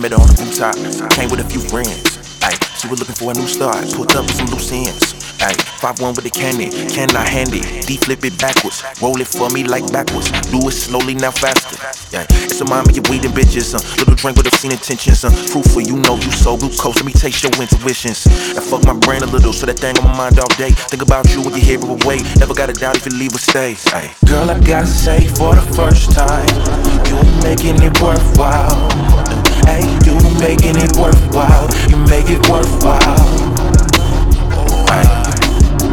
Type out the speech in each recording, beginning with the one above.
met her on the rooftop. Came with a few friends. Ay, she was looking for a new start. Pulled up with some loose ends. Ay, 5-1 with the candy, can I hand it? D flip it backwards, roll it for me like backwards. Do it slowly, now faster. Yeah, it's a mind of your weed and bitches. Uh, little drink with obscene intentions. Uh, proof for you know you so glucose. Let me taste your intuitions. And fuck my brain a little, so that thing on my mind all day. Think about you when you hear it away. Never got a doubt if you leave or stay. Ay. Girl, I gotta say for the first time, you ain't making it worthwhile. Hey, you making it worthwhile. You make it worthwhile.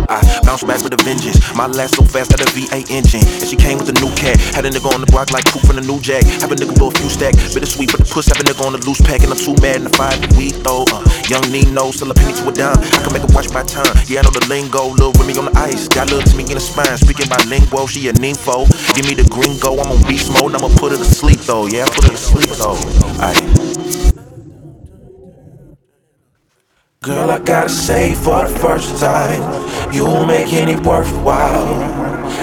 I bounce back with a vengeance. My last so fast got a V8 engine. And she came with a new cat. Had a nigga on the block like Coop from the new jack. Have a nigga blow a few stack. Bittersweet for the puss. Have a nigga on the loose pack. And I'm too mad in the five we throw. Uh, young Nino, still a penny to a dime. I can make a watch by time. Yeah, I know the lingo. Lil Remy on the ice. Got love to me in the spine. Speaking by lingo, she a nympho. Give me the gringo. I'm on beast mode. I'ma put her to sleep though. Yeah, I put her to sleep though. Aye. Girl, I gotta say for the first time, you making it worthwhile.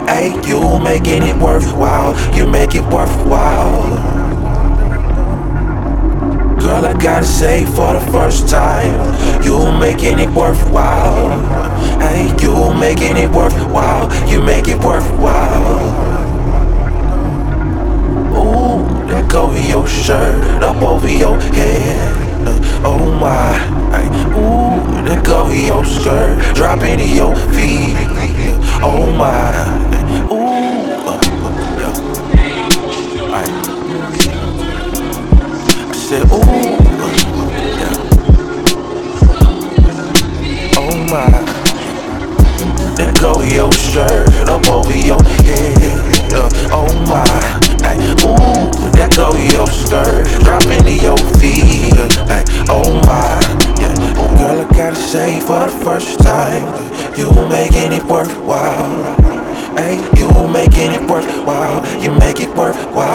Hey, you making it worthwhile. You make it worthwhile. Girl, I gotta say for the first time, you making it worthwhile. Hey, you making it worthwhile. You make it worthwhile. Your skirt, drop into your feet. Oh my, ooh, yeah. I said, ooh. Oh my, let go your shirt up over your head. Oh my, say for the first time You making it worthwhile. Hey, you making it worthwhile. You make it worthwhile.